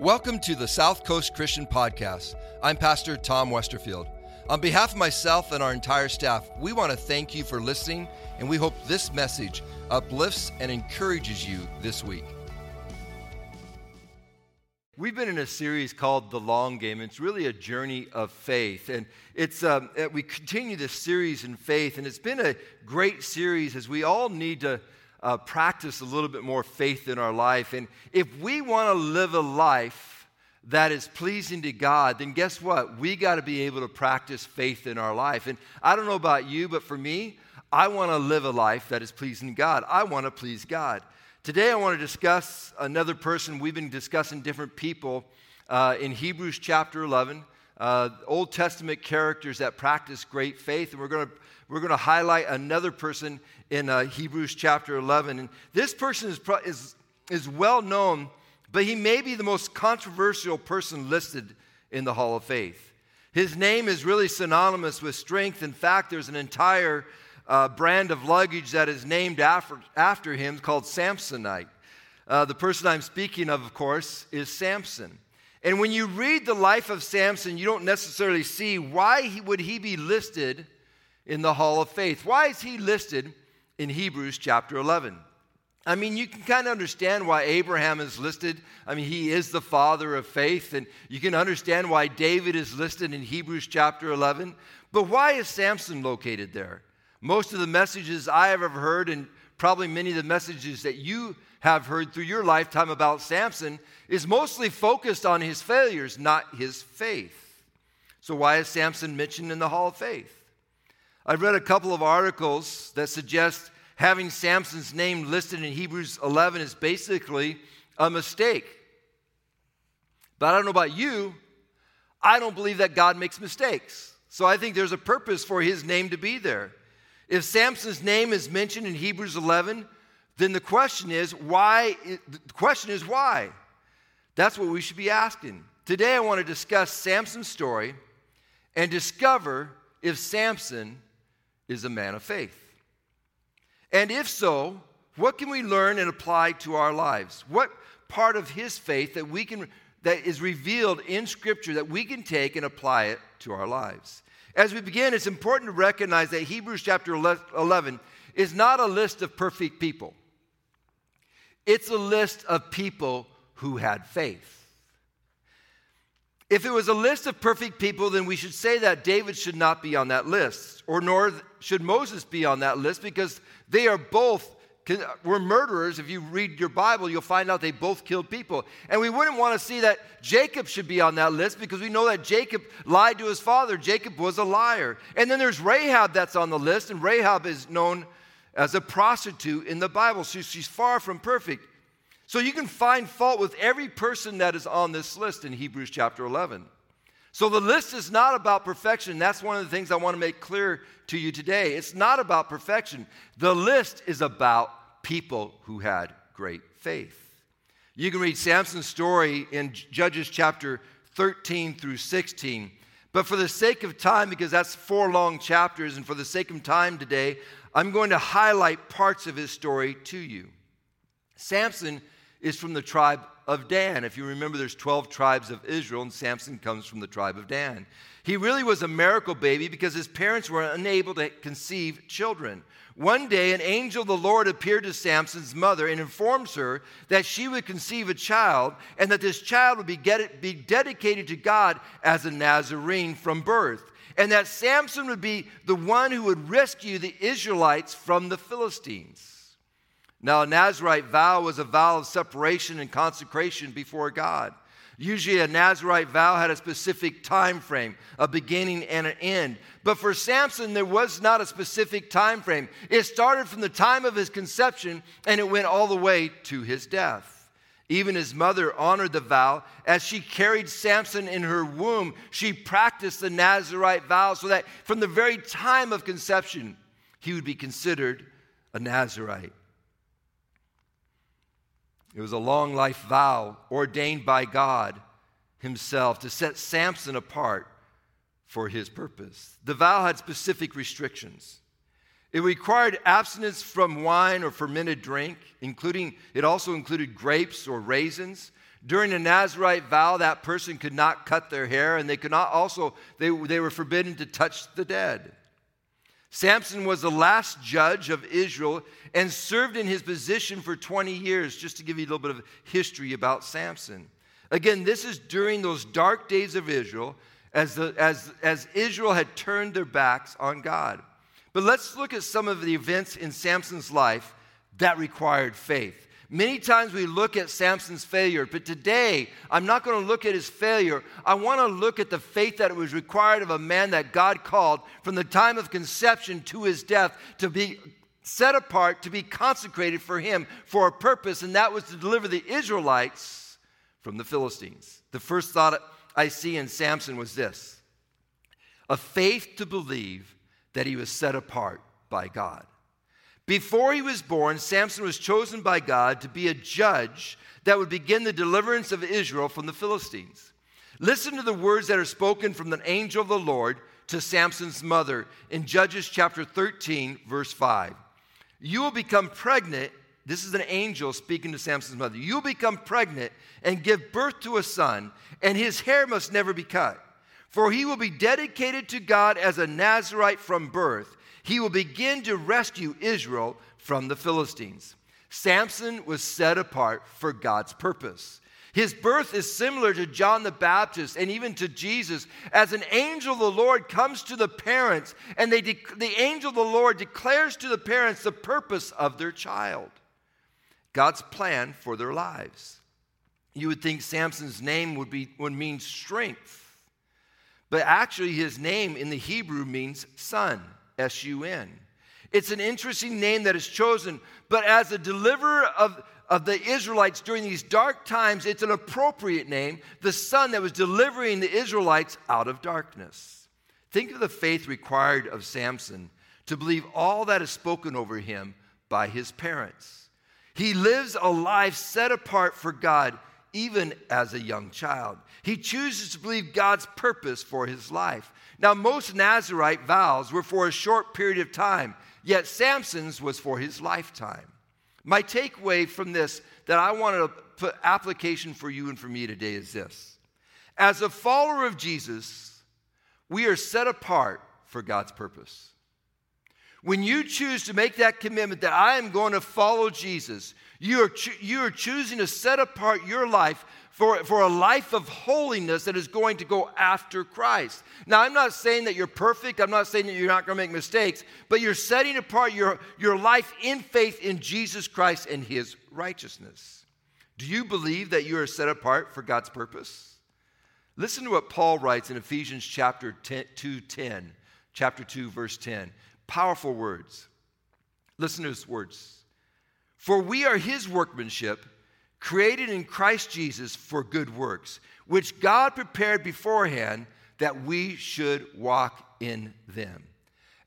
Welcome to the South Coast Christian Podcast. I'm Pastor Tom Westerfield. On behalf of myself and our entire staff, we want to thank you for listening, and we hope this message uplifts and encourages you this week. We've been in a series called The Long Game. It's really a journey of faith. And it's, um, uh, we continue this series in faith, and it's been a great series as we all need to uh, practice a little bit more faith in our life. And if we want to live a life that is pleasing to God, then guess what? We got to be able to practice faith in our life. And I don't know about you, but for me, I want to live a life that is pleasing to God. I want to please God. Today, I want to discuss another person. We've been discussing different people uh, in Hebrews chapter 11, uh, Old Testament characters that practice great faith. And we're going to we're going to highlight another person in uh, Hebrews chapter 11. And this person is, is, is well known, but he may be the most controversial person listed in the Hall of Faith. His name is really synonymous with strength. In fact, there's an entire uh, brand of luggage that is named after, after him called Samsonite. Uh, the person I'm speaking of, of course, is Samson. And when you read the life of Samson, you don't necessarily see why he, would he be listed in the hall of faith. Why is he listed in Hebrews chapter 11? I mean, you can kind of understand why Abraham is listed. I mean, he is the father of faith, and you can understand why David is listed in Hebrews chapter 11. But why is Samson located there? Most of the messages I have ever heard, and probably many of the messages that you have heard through your lifetime about Samson, is mostly focused on his failures, not his faith. So, why is Samson mentioned in the Hall of Faith? I've read a couple of articles that suggest having Samson's name listed in Hebrews 11 is basically a mistake. But I don't know about you, I don't believe that God makes mistakes. So I think there's a purpose for his name to be there. If Samson's name is mentioned in Hebrews 11, then the question is why? The question is why? That's what we should be asking. Today I want to discuss Samson's story and discover if Samson is a man of faith? And if so, what can we learn and apply to our lives? What part of his faith that we can that is revealed in scripture that we can take and apply it to our lives? As we begin, it's important to recognize that Hebrews chapter 11 is not a list of perfect people. It's a list of people who had faith. If it was a list of perfect people, then we should say that David should not be on that list, or nor should Moses be on that list, because they are both were murderers. If you read your Bible, you'll find out they both killed people. And we wouldn't want to see that Jacob should be on that list because we know that Jacob lied to his father. Jacob was a liar. And then there's Rahab that's on the list, and Rahab is known as a prostitute in the Bible. So she's far from perfect. So you can find fault with every person that is on this list in Hebrews chapter 11. So the list is not about perfection. That's one of the things I want to make clear to you today. It's not about perfection. The list is about people who had great faith. You can read Samson's story in Judges chapter 13 through 16. But for the sake of time, because that's four long chapters, and for the sake of time today, I'm going to highlight parts of his story to you. Samson is from the tribe of Dan. If you remember, there's 12 tribes of Israel, and Samson comes from the tribe of Dan. He really was a miracle baby because his parents were unable to conceive children. One day, an angel of the Lord appeared to Samson's mother and informs her that she would conceive a child and that this child would be, get, be dedicated to God as a Nazarene from birth, and that Samson would be the one who would rescue the Israelites from the Philistines. Now, a Nazarite vow was a vow of separation and consecration before God. Usually, a Nazarite vow had a specific time frame, a beginning and an end. But for Samson, there was not a specific time frame. It started from the time of his conception and it went all the way to his death. Even his mother honored the vow. As she carried Samson in her womb, she practiced the Nazarite vow so that from the very time of conception, he would be considered a Nazarite. It was a long life vow ordained by God Himself to set Samson apart for His purpose. The vow had specific restrictions. It required abstinence from wine or fermented drink, including it also included grapes or raisins. During the Nazarite vow, that person could not cut their hair, and they could not also, they, they were forbidden to touch the dead. Samson was the last judge of Israel and served in his position for 20 years, just to give you a little bit of history about Samson. Again, this is during those dark days of Israel as, the, as, as Israel had turned their backs on God. But let's look at some of the events in Samson's life that required faith. Many times we look at Samson's failure, but today I'm not going to look at his failure. I want to look at the faith that was required of a man that God called from the time of conception to his death to be set apart, to be consecrated for him for a purpose, and that was to deliver the Israelites from the Philistines. The first thought I see in Samson was this a faith to believe that he was set apart by God. Before he was born, Samson was chosen by God to be a judge that would begin the deliverance of Israel from the Philistines. Listen to the words that are spoken from the angel of the Lord to Samson's mother in Judges chapter 13, verse 5. You will become pregnant. This is an angel speaking to Samson's mother. You'll become pregnant and give birth to a son, and his hair must never be cut. For he will be dedicated to God as a Nazarite from birth he will begin to rescue Israel from the Philistines. Samson was set apart for God's purpose. His birth is similar to John the Baptist and even to Jesus. As an angel of the Lord comes to the parents, and they de- the angel of the Lord declares to the parents the purpose of their child, God's plan for their lives. You would think Samson's name would, be, would mean strength, but actually, his name in the Hebrew means son. S U N. It's an interesting name that is chosen, but as a deliverer of, of the Israelites during these dark times, it's an appropriate name, the son that was delivering the Israelites out of darkness. Think of the faith required of Samson to believe all that is spoken over him by his parents. He lives a life set apart for God even as a young child. He chooses to believe God's purpose for his life. Now, most Nazarite vows were for a short period of time, yet Samson's was for his lifetime. My takeaway from this that I want to put application for you and for me today is this. As a follower of Jesus, we are set apart for God's purpose. When you choose to make that commitment that I am going to follow Jesus, you are, cho- you are choosing to set apart your life for, for a life of holiness that is going to go after Christ. Now, I'm not saying that you're perfect. I'm not saying that you're not going to make mistakes, but you're setting apart your, your life in faith in Jesus Christ and his righteousness. Do you believe that you are set apart for God's purpose? Listen to what Paul writes in Ephesians chapter 10, 2, 10, chapter 2, verse 10. Powerful words. Listen to his words. For we are his workmanship created in Christ Jesus for good works, which God prepared beforehand that we should walk in them.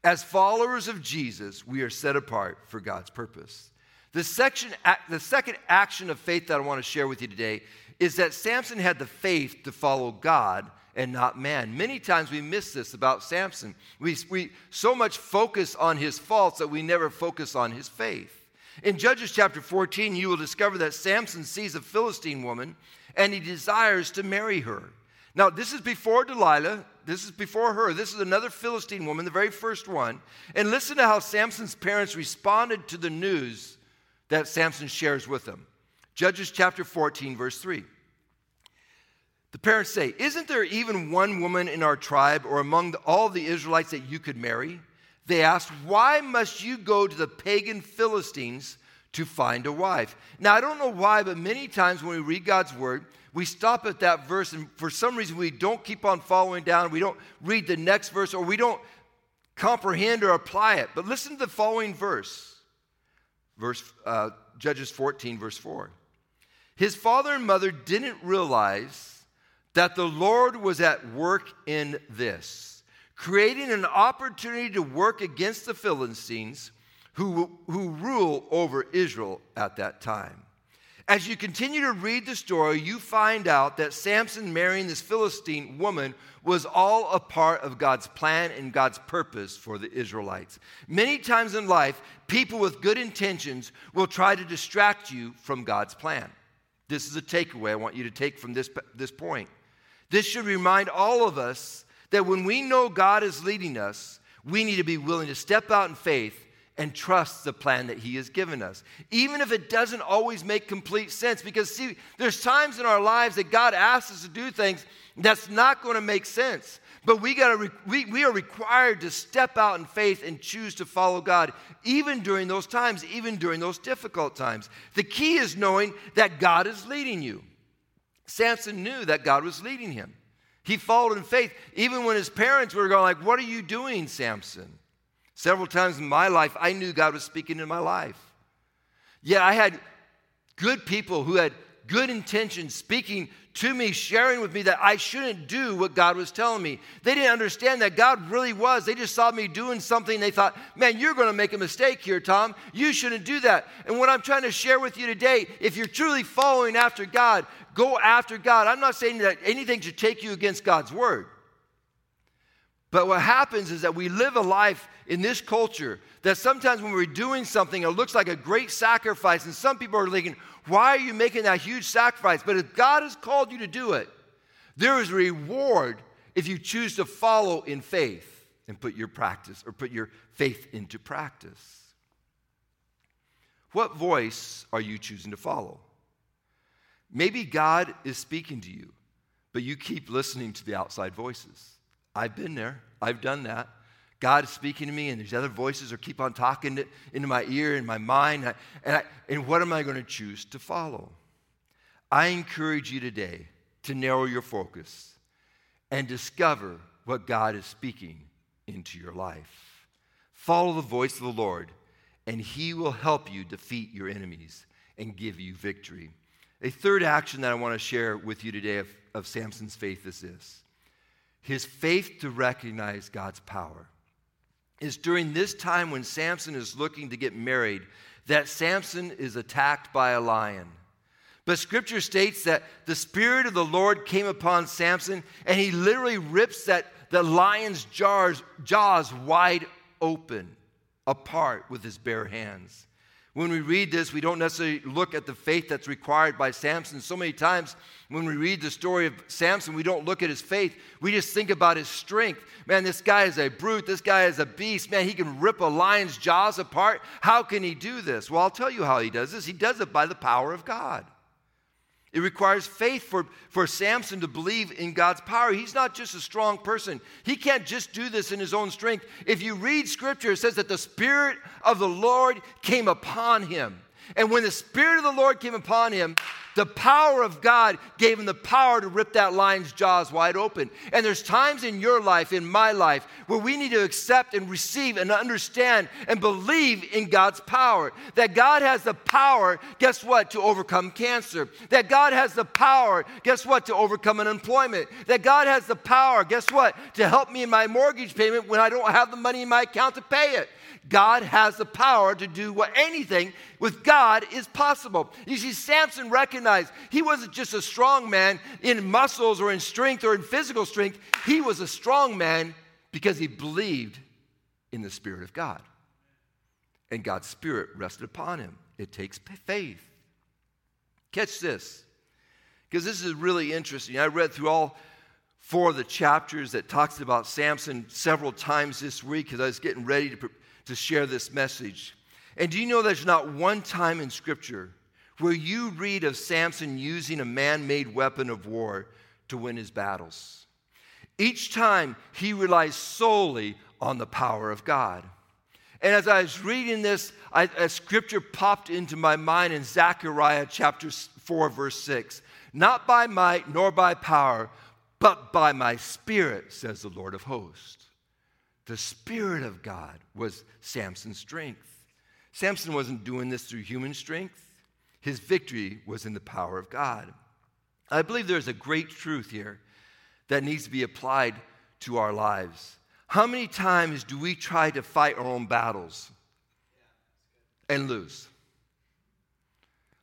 As followers of Jesus, we are set apart for God's purpose. The, section, the second action of faith that I want to share with you today is that Samson had the faith to follow God and not man. Many times we miss this about Samson. We, we so much focus on his faults that we never focus on his faith. In Judges chapter 14, you will discover that Samson sees a Philistine woman and he desires to marry her. Now, this is before Delilah. This is before her. This is another Philistine woman, the very first one. And listen to how Samson's parents responded to the news that Samson shares with them. Judges chapter 14, verse 3. The parents say, Isn't there even one woman in our tribe or among the, all the Israelites that you could marry? They asked, Why must you go to the pagan Philistines to find a wife? Now, I don't know why, but many times when we read God's word, we stop at that verse, and for some reason we don't keep on following down. We don't read the next verse, or we don't comprehend or apply it. But listen to the following verse, verse uh, Judges 14, verse 4. His father and mother didn't realize that the Lord was at work in this creating an opportunity to work against the Philistines who, who rule over Israel at that time. As you continue to read the story, you find out that Samson marrying this Philistine woman was all a part of God's plan and God's purpose for the Israelites. Many times in life, people with good intentions will try to distract you from God's plan. This is a takeaway I want you to take from this, this point. This should remind all of us that when we know God is leading us, we need to be willing to step out in faith and trust the plan that He has given us. Even if it doesn't always make complete sense, because see, there's times in our lives that God asks us to do things that's not going to make sense. But we, gotta re- we, we are required to step out in faith and choose to follow God, even during those times, even during those difficult times. The key is knowing that God is leading you. Samson knew that God was leading him. He followed in faith, even when his parents were going like, "What are you doing, Samson?" Several times in my life, I knew God was speaking in my life. Yeah, I had good people who had good intentions speaking to me, sharing with me that I shouldn't do what God was telling me. They didn't understand that God really was. They just saw me doing something. They thought, man, you're going to make a mistake here, Tom. You shouldn't do that. And what I'm trying to share with you today, if you're truly following after God, go after God. I'm not saying that anything should take you against God's word. But what happens is that we live a life in this culture that sometimes when we're doing something, it looks like a great sacrifice, and some people are thinking, why are you making that huge sacrifice? But if God has called you to do it, there is reward if you choose to follow in faith and put your practice or put your faith into practice. What voice are you choosing to follow? Maybe God is speaking to you, but you keep listening to the outside voices. I've been there, I've done that. God is speaking to me, and these other voices are keep on talking to, into my ear and my mind. And, I, and, I, and what am I going to choose to follow? I encourage you today to narrow your focus and discover what God is speaking into your life. Follow the voice of the Lord, and He will help you defeat your enemies and give you victory. A third action that I want to share with you today of, of Samson's faith is this his faith to recognize God's power is during this time when Samson is looking to get married that Samson is attacked by a lion. But scripture states that the Spirit of the Lord came upon Samson and he literally rips that, the lion's jars, jaws wide open apart with his bare hands. When we read this, we don't necessarily look at the faith that's required by Samson. So many times when we read the story of Samson, we don't look at his faith. We just think about his strength. Man, this guy is a brute. This guy is a beast. Man, he can rip a lion's jaws apart. How can he do this? Well, I'll tell you how he does this. He does it by the power of God. It requires faith for, for Samson to believe in God's power. He's not just a strong person. He can't just do this in his own strength. If you read scripture, it says that the Spirit of the Lord came upon him. And when the Spirit of the Lord came upon him, the power of God gave him the power to rip that lion's jaws wide open. And there's times in your life, in my life, where we need to accept and receive and understand and believe in God's power. That God has the power, guess what, to overcome cancer. That God has the power, guess what, to overcome unemployment. That God has the power, guess what, to help me in my mortgage payment when I don't have the money in my account to pay it. God has the power to do what anything with God is possible. You see, Samson recognized he wasn't just a strong man in muscles or in strength or in physical strength. He was a strong man because he believed in the Spirit of God. And God's Spirit rested upon him. It takes faith. Catch this, because this is really interesting. I read through all four of the chapters that talks about Samson several times this week because I was getting ready to to share this message. And do you know there's not one time in Scripture where you read of Samson using a man made weapon of war to win his battles? Each time he relies solely on the power of God. And as I was reading this, I, a scripture popped into my mind in Zechariah chapter 4, verse 6. Not by might nor by power, but by my spirit, says the Lord of hosts. The Spirit of God was Samson's strength. Samson wasn't doing this through human strength, his victory was in the power of God. I believe there's a great truth here that needs to be applied to our lives. How many times do we try to fight our own battles and lose?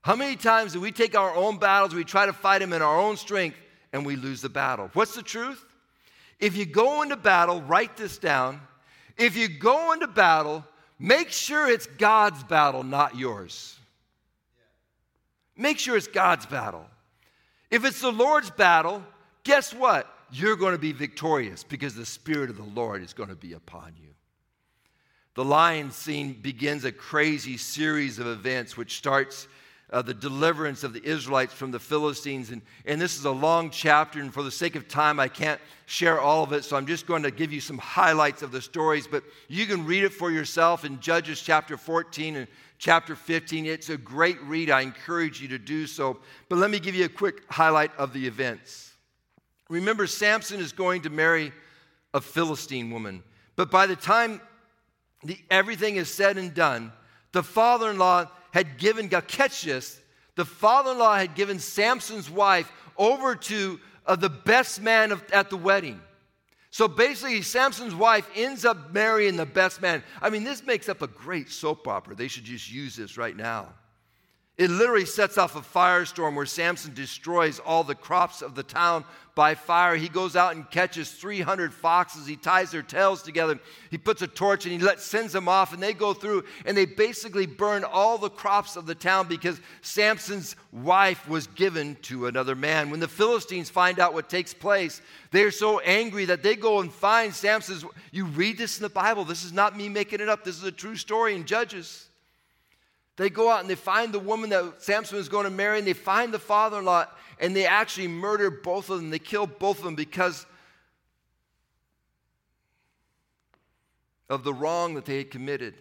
How many times do we take our own battles, we try to fight them in our own strength, and we lose the battle? What's the truth? If you go into battle, write this down. If you go into battle, make sure it's God's battle, not yours. Make sure it's God's battle. If it's the Lord's battle, guess what? You're going to be victorious because the Spirit of the Lord is going to be upon you. The lion scene begins a crazy series of events which starts uh, the deliverance of the Israelites from the Philistines. And, and this is a long chapter, and for the sake of time, I can't share all of it, so I'm just going to give you some highlights of the stories. But you can read it for yourself in Judges chapter 14 and chapter 15. It's a great read. I encourage you to do so. But let me give you a quick highlight of the events. Remember, Samson is going to marry a Philistine woman. But by the time the, everything is said and done, the father in law had given, God, catch this, the father in law had given Samson's wife over to uh, the best man of, at the wedding. So basically, Samson's wife ends up marrying the best man. I mean, this makes up a great soap opera. They should just use this right now. It literally sets off a firestorm where Samson destroys all the crops of the town by fire. He goes out and catches 300 foxes. He ties their tails together. He puts a torch and he let, sends them off, and they go through and they basically burn all the crops of the town because Samson's wife was given to another man. When the Philistines find out what takes place, they're so angry that they go and find Samson's. You read this in the Bible. This is not me making it up, this is a true story in Judges. They go out and they find the woman that Samson was going to marry, and they find the father in law, and they actually murder both of them. They kill both of them because of the wrong that they had committed.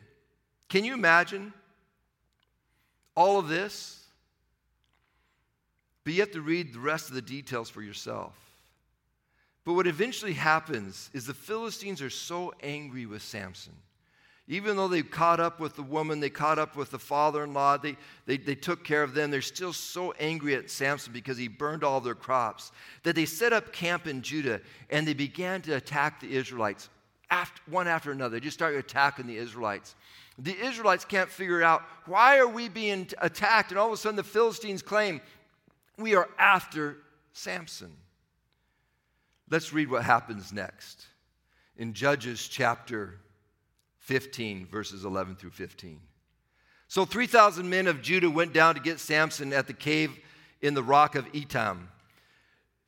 Can you imagine all of this? But you have to read the rest of the details for yourself. But what eventually happens is the Philistines are so angry with Samson even though they caught up with the woman, they caught up with the father in law, they, they, they took care of them, they're still so angry at Samson because he burned all their crops that they set up camp in Judah and they began to attack the Israelites after, one after another. They just started attacking the Israelites. The Israelites can't figure out why are we being attacked, and all of a sudden the Philistines claim we are after Samson. Let's read what happens next in Judges chapter 15, verses 11 through 15. So 3,000 men of Judah went down to get Samson at the cave in the rock of Etam.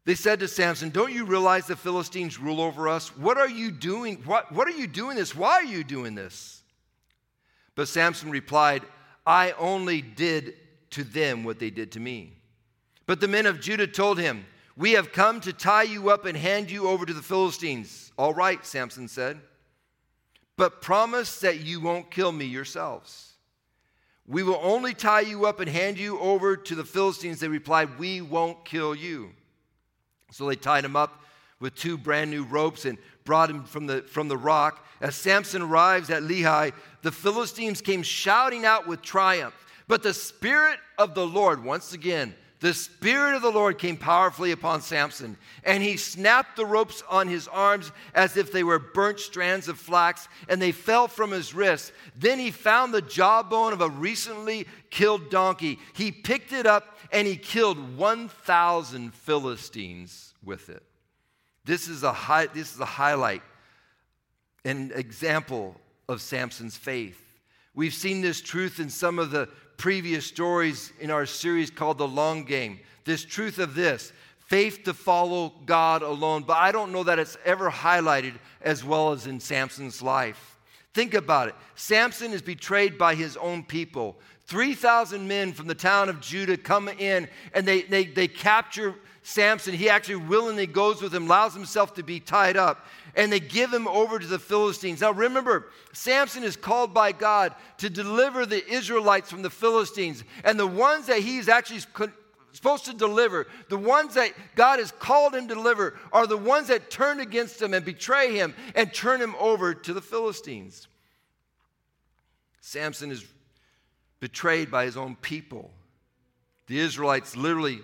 They said to Samson, Don't you realize the Philistines rule over us? What are you doing? What, what are you doing this? Why are you doing this? But Samson replied, I only did to them what they did to me. But the men of Judah told him, We have come to tie you up and hand you over to the Philistines. All right, Samson said but promise that you won't kill me yourselves. We will only tie you up and hand you over to the Philistines. They replied, We won't kill you. So they tied him up with two brand new ropes and brought him from the, from the rock. As Samson arrives at Lehi, the Philistines came shouting out with triumph. But the Spirit of the Lord, once again, the Spirit of the Lord came powerfully upon Samson, and he snapped the ropes on his arms as if they were burnt strands of flax, and they fell from his wrists. Then he found the jawbone of a recently killed donkey. He picked it up, and he killed 1,000 Philistines with it. This is, a high, this is a highlight, an example of Samson's faith. We've seen this truth in some of the previous stories in our series called The Long Game. This truth of this faith to follow God alone. But I don't know that it's ever highlighted as well as in Samson's life. Think about it. Samson is betrayed by his own people. 3,000 men from the town of Judah come in and they, they, they capture Samson. He actually willingly goes with him, allows himself to be tied up and they give him over to the Philistines. Now remember, Samson is called by God to deliver the Israelites from the Philistines. And the ones that he's actually supposed to deliver, the ones that God has called him to deliver, are the ones that turn against him and betray him and turn him over to the Philistines. Samson is betrayed by his own people. The Israelites literally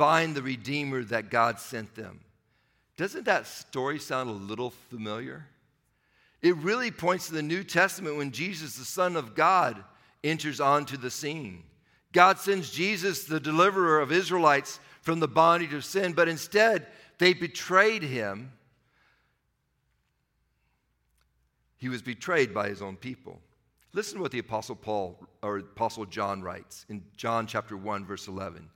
bind the Redeemer that God sent them. Doesn't that story sound a little familiar? It really points to the New Testament when Jesus, the Son of God, enters onto the scene. God sends Jesus, the deliverer of Israelites, from the bondage of sin, but instead they betrayed him. He was betrayed by his own people. Listen to what the Apostle Paul or Apostle John writes in John chapter 1, verse 11.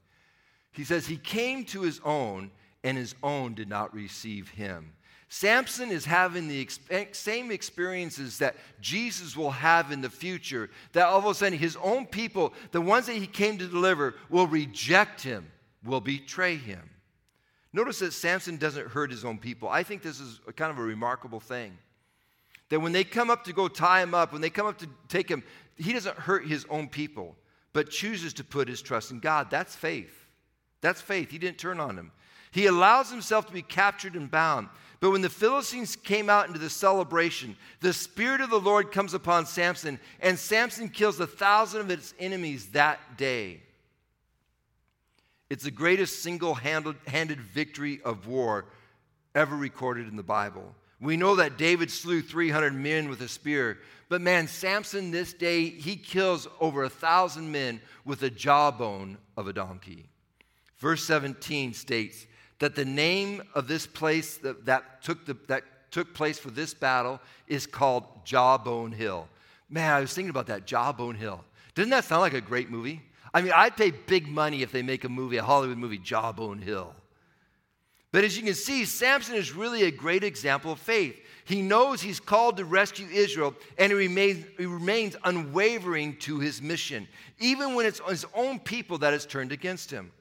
He says, He came to his own, and his own did not receive him. Samson is having the eh, same experiences that Jesus will have in the future. That all of a sudden, his own people, the ones that he came to deliver, will reject him, will betray him. Notice that Samson doesn't hurt his own people. I think this is kind of a remarkable thing. That when they come up to go tie him up, when they come up to take him, he doesn't hurt his own people, but chooses to put his trust in God. That's faith. That's faith. He didn't turn on him. He allows himself to be captured and bound. But when the Philistines came out into the celebration, the Spirit of the Lord comes upon Samson, and Samson kills a thousand of his enemies that day. It's the greatest single handed victory of war ever recorded in the Bible. We know that David slew 300 men with a spear, but man, Samson this day, he kills over a thousand men with a jawbone of a donkey. Verse 17 states that the name of this place that, that took, the, that took place for this battle is called Jawbone Hill. Man, I was thinking about that, Jawbone Hill. Doesn't that sound like a great movie? I mean, I'd pay big money if they make a movie, a Hollywood movie, Jawbone Hill. But as you can see, Samson is really a great example of faith. He knows he's called to rescue Israel, and he remains, he remains unwavering to his mission, even when it's his own people that has turned against him.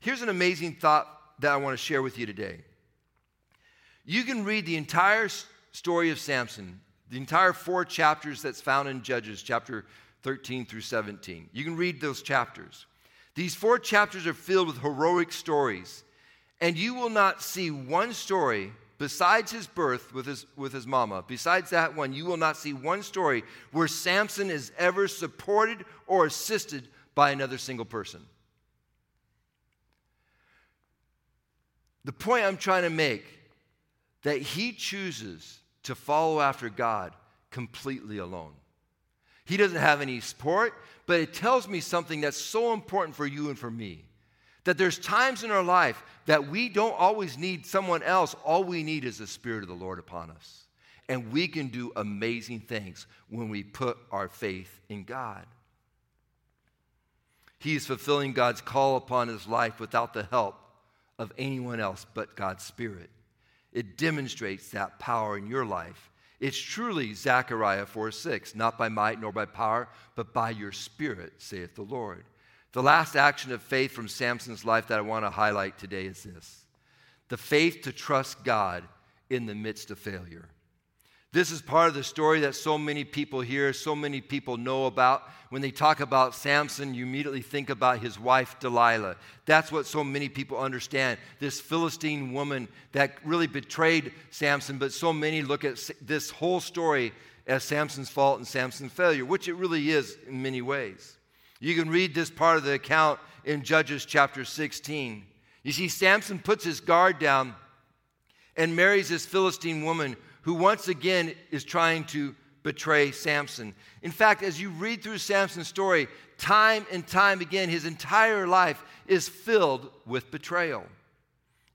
Here's an amazing thought that I want to share with you today. You can read the entire story of Samson, the entire four chapters that's found in Judges, chapter 13 through 17. You can read those chapters. These four chapters are filled with heroic stories and you will not see one story besides his birth with his, with his mama, besides that one, you will not see one story where Samson is ever supported or assisted by another single person. The point I'm trying to make that he chooses to follow after God completely alone. He doesn't have any support, but it tells me something that's so important for you and for me. That there's times in our life that we don't always need someone else. All we need is the Spirit of the Lord upon us. And we can do amazing things when we put our faith in God. He is fulfilling God's call upon his life without the help of anyone else but God's Spirit. It demonstrates that power in your life. It's truly Zechariah 4 6, not by might nor by power, but by your Spirit, saith the Lord. The last action of faith from Samson's life that I want to highlight today is this the faith to trust God in the midst of failure. This is part of the story that so many people hear, so many people know about. When they talk about Samson, you immediately think about his wife Delilah. That's what so many people understand. This Philistine woman that really betrayed Samson, but so many look at this whole story as Samson's fault and Samson's failure, which it really is in many ways. You can read this part of the account in Judges chapter 16. You see, Samson puts his guard down and marries this Philistine woman who once again is trying to betray Samson. In fact, as you read through Samson's story, time and time again, his entire life is filled with betrayal.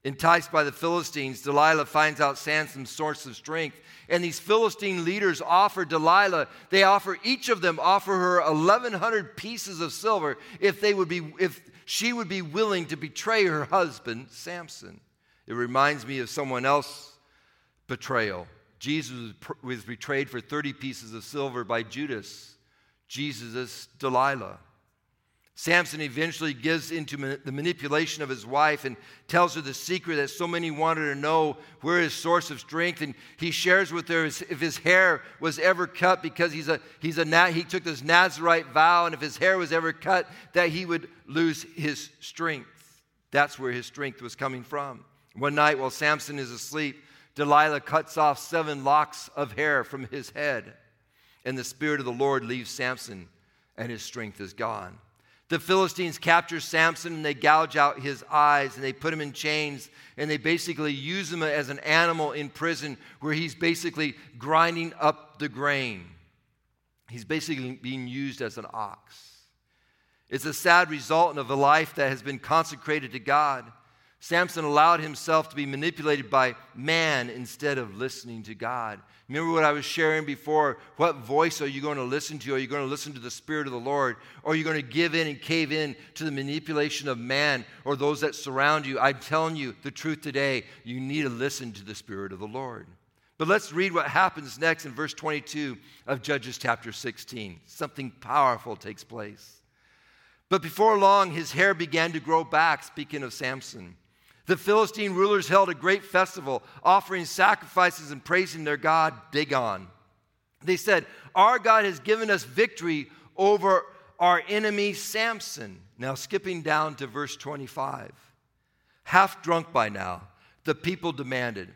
Enticed by the Philistines, Delilah finds out Samson's source of strength. And these Philistine leaders offer Delilah, they offer each of them offer her 1100 pieces of silver if they would be if she would be willing to betray her husband Samson. It reminds me of someone else betrayal. Jesus was betrayed for 30 pieces of silver by Judas. Jesus Delilah. Samson eventually gives into the manipulation of his wife and tells her the secret that so many wanted to know where his source of strength. And he shares with her if his hair was ever cut because he's a, he's a, he took this Nazarite vow, and if his hair was ever cut, that he would lose his strength. That's where his strength was coming from. One night while Samson is asleep, Delilah cuts off seven locks of hair from his head, and the Spirit of the Lord leaves Samson, and his strength is gone. The Philistines capture Samson and they gouge out his eyes and they put him in chains and they basically use him as an animal in prison where he's basically grinding up the grain. He's basically being used as an ox. It's a sad result of a life that has been consecrated to God. Samson allowed himself to be manipulated by man instead of listening to God. Remember what I was sharing before? What voice are you going to listen to? Are you going to listen to the Spirit of the Lord? Or are you going to give in and cave in to the manipulation of man or those that surround you? I'm telling you the truth today. You need to listen to the Spirit of the Lord. But let's read what happens next in verse 22 of Judges chapter 16. Something powerful takes place. But before long, his hair began to grow back, speaking of Samson. The Philistine rulers held a great festival, offering sacrifices and praising their god Dagon. They said, Our God has given us victory over our enemy Samson. Now, skipping down to verse 25. Half drunk by now, the people demanded,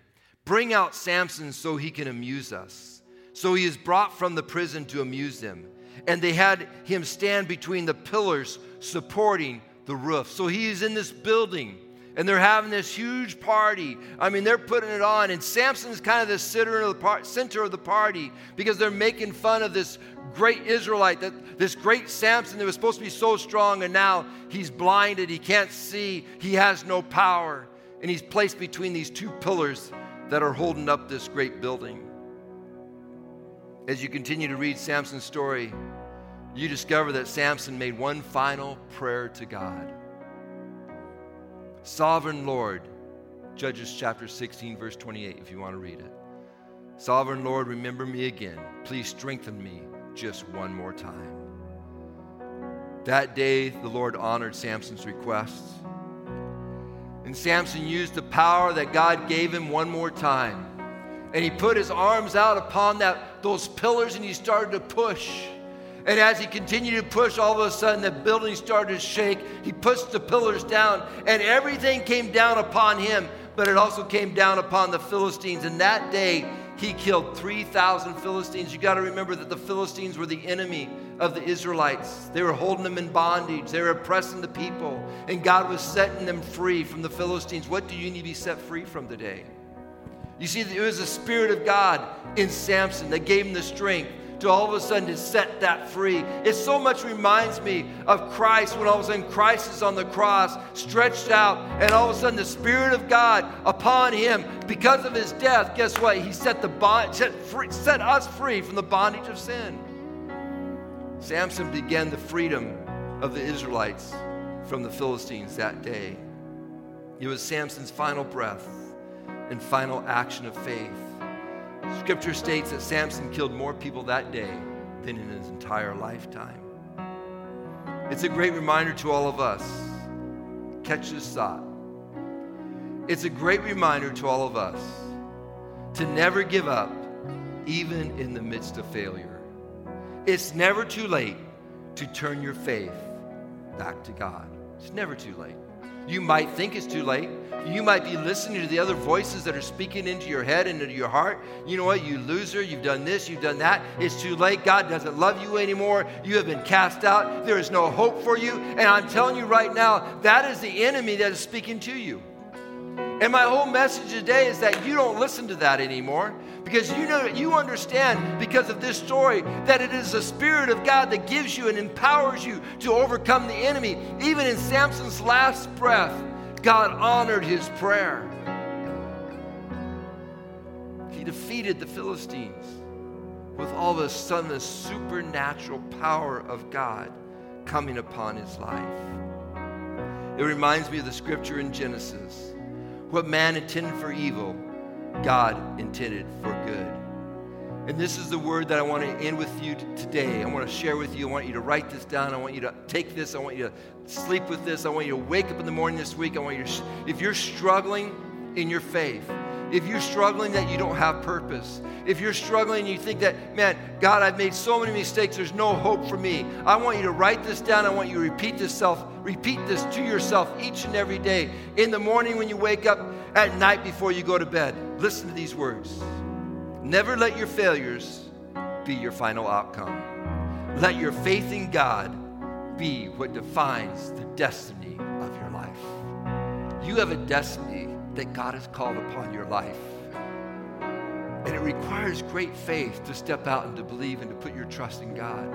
Bring out Samson so he can amuse us. So he is brought from the prison to amuse them. And they had him stand between the pillars supporting the roof. So he is in this building and they're having this huge party. I mean, they're putting it on, and Samson's kind of the center of the, par- center of the party because they're making fun of this great Israelite, that this great Samson that was supposed to be so strong, and now he's blinded, he can't see, he has no power, and he's placed between these two pillars that are holding up this great building. As you continue to read Samson's story, you discover that Samson made one final prayer to God. Sovereign Lord, Judges chapter 16, verse 28, if you want to read it. Sovereign Lord, remember me again. Please strengthen me just one more time. That day, the Lord honored Samson's request. And Samson used the power that God gave him one more time. And he put his arms out upon that, those pillars and he started to push. And as he continued to push, all of a sudden the building started to shake. He pushed the pillars down, and everything came down upon him, but it also came down upon the Philistines. And that day, he killed 3,000 Philistines. You got to remember that the Philistines were the enemy of the Israelites. They were holding them in bondage, they were oppressing the people, and God was setting them free from the Philistines. What do you need to be set free from today? You see, it was the Spirit of God in Samson that gave him the strength to all of a sudden to set that free. It so much reminds me of Christ when all of a sudden Christ is on the cross, stretched out, and all of a sudden the Spirit of God upon him because of his death. Guess what? He set the bond, set, free, set us free from the bondage of sin. Samson began the freedom of the Israelites from the Philistines that day. It was Samson's final breath and final action of faith. Scripture states that Samson killed more people that day than in his entire lifetime. It's a great reminder to all of us. Catch this thought. It's a great reminder to all of us to never give up, even in the midst of failure. It's never too late to turn your faith back to God. It's never too late. You might think it's too late. You might be listening to the other voices that are speaking into your head and into your heart. You know what? You loser. You've done this. You've done that. It's too late. God doesn't love you anymore. You have been cast out. There is no hope for you. And I'm telling you right now, that is the enemy that is speaking to you. And my whole message today is that you don't listen to that anymore because you know you understand because of this story that it is the spirit of God that gives you and empowers you to overcome the enemy. Even in Samson's last breath, God honored his prayer. He defeated the Philistines with all of a sudden the supernatural power of God coming upon his life. It reminds me of the scripture in Genesis what man intended for evil, God intended for good. And this is the word that I want to end with you today. I want to share with you. I want you to write this down. I want you to take this. I want you to sleep with this. I want you to wake up in the morning this week. I want you to, if you're struggling in your faith, if you're struggling that you don't have purpose, if you're struggling and you think that, man, God, I've made so many mistakes, there's no hope for me. I want you to write this down. I want you to repeat this self, repeat this to yourself each and every day. In the morning when you wake up, at night before you go to bed. Listen to these words. Never let your failures be your final outcome. Let your faith in God be what defines the destiny of your life. You have a destiny that God has called upon your life. And it requires great faith to step out and to believe and to put your trust in God.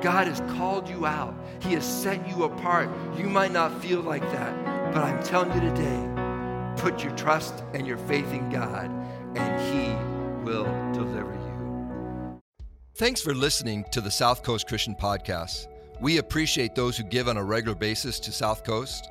God has called you out, He has set you apart. You might not feel like that, but I'm telling you today, put your trust and your faith in God, and He will deliver you. Thanks for listening to the South Coast Christian Podcast. We appreciate those who give on a regular basis to South Coast